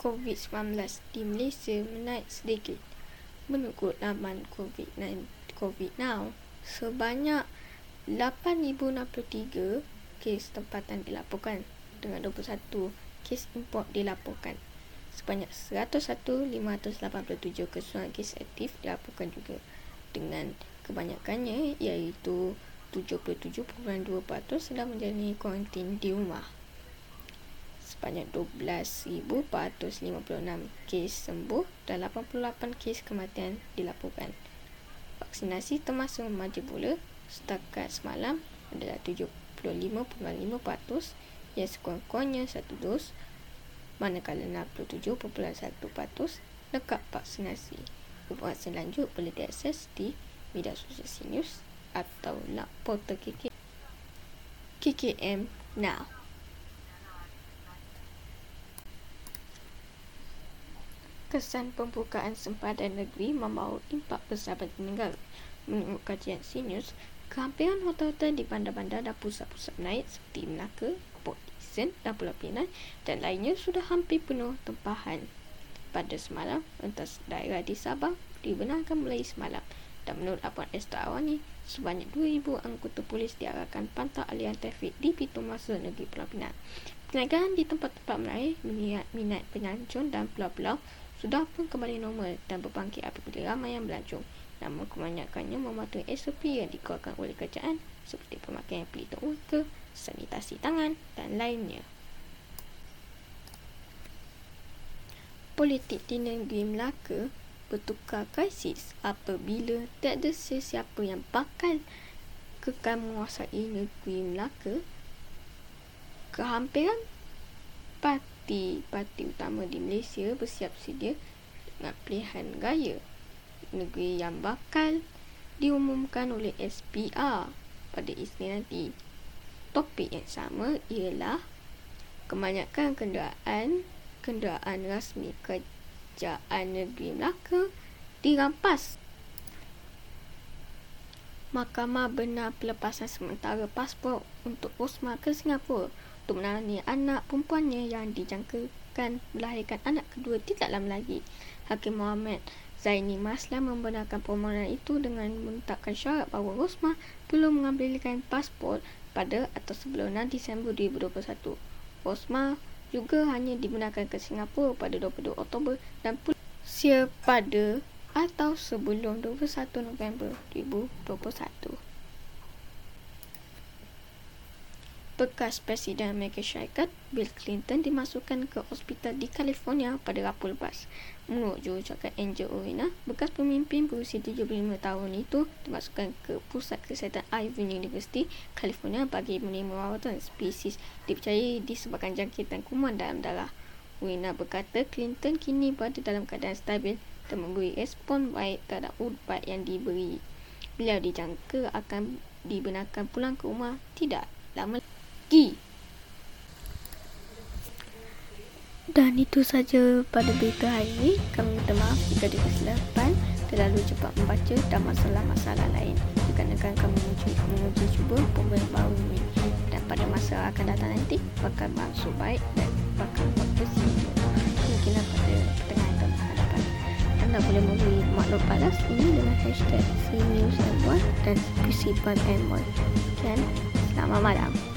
COVID-19 di Malaysia menaik sedikit. Menurut laman COVID-19 COVID Now, sebanyak 8,063 kes tempatan dilaporkan dengan 21 kes import dilaporkan. Sebanyak 101,587 keseluruhan kes aktif dilaporkan juga dengan kebanyakannya iaitu 77.2% sedang menjalani kuarantin di rumah sebanyak 12,456 kes sembuh dan 88 kes kematian dilaporkan. Vaksinasi termasuk maju pula setakat semalam adalah 75.5% yang sekurang-kurangnya satu dos manakala 67.1% lengkap vaksinasi. Informasi lanjut boleh diakses di media sosial News atau nak portal KK. KKM Now. Kesan pembukaan sempadan negeri membawa impak besar bagi negara. Menurut kajian CNews, kehampiran hotel-hotel di bandar-bandar dan pusat-pusat naik seperti Melaka, Port Dickson dan Pulau Pinang dan lainnya sudah hampir penuh tempahan. Pada semalam, entas daerah di Sabah dibenarkan mulai semalam dan menurut laporan Esther Awani, sebanyak 2,000 anggota polis diarahkan pantau aliran trafik di pintu masuk negeri Pulau Pinang. Perniagaan di tempat-tempat meraih minat, minat penyancun dan pulau-pulau sudah pun kembali normal dan berbangkit apabila ramai yang belancong. Namun kebanyakannya mematuhi SOP yang dikeluarkan oleh kerajaan seperti pemakaian pelitup muka, sanitasi tangan dan lainnya. Politik di negeri Melaka bertukar krisis apabila tak ada sesiapa yang bakal kekal menguasai negeri Melaka. Kehampiran parti-parti utama di Malaysia bersiap sedia dengan pilihan gaya negeri yang bakal diumumkan oleh SPR pada Isnin nanti. Topik yang sama ialah kebanyakan kenderaan kenderaan rasmi kerajaan negeri Melaka dirampas. Mahkamah benar pelepasan sementara pasport untuk Osman ke Singapura untuk menangani anak perempuannya yang dijangkakan melahirkan anak kedua tidak lama lagi. Hakim Muhammad Zaini Maslam membenarkan permohonan itu dengan menetapkan syarat bahawa Rosmah perlu mengambilkan pasport pada atau sebelum 6 Disember 2021. Rosmah juga hanya dibenarkan ke Singapura pada 22 Oktober dan pulih pada atau sebelum 21 November 2021. Bekas Presiden Amerika Syarikat Bill Clinton dimasukkan ke hospital di California pada Rabu lepas. Menurut jurucakap Angel Owena, bekas pemimpin berusia 75 tahun itu dimasukkan ke Pusat Kesihatan Irvine University, California bagi menerima rawatan spesies dipercayai disebabkan jangkitan kuman dalam darah. Owena berkata Clinton kini berada dalam keadaan stabil dan memberi respon baik terhadap ubat yang diberi. Beliau dijangka akan dibenarkan pulang ke rumah tidak lama lagi. Dan itu saja pada berita hari ini. Kami minta maaf jika ada kesilapan terlalu cepat membaca dan masalah-masalah lain. Jika negara kami menguji, cuba pemberian baru ini. Dan pada masa akan datang nanti, bakal masuk baik dan bakal bersih. Mungkinlah pada pertengahan tahun hadapan. Anda boleh memberi maklum balas ini dengan hashtag CNewsM1 dan PCPanM1. Dan selamat malam.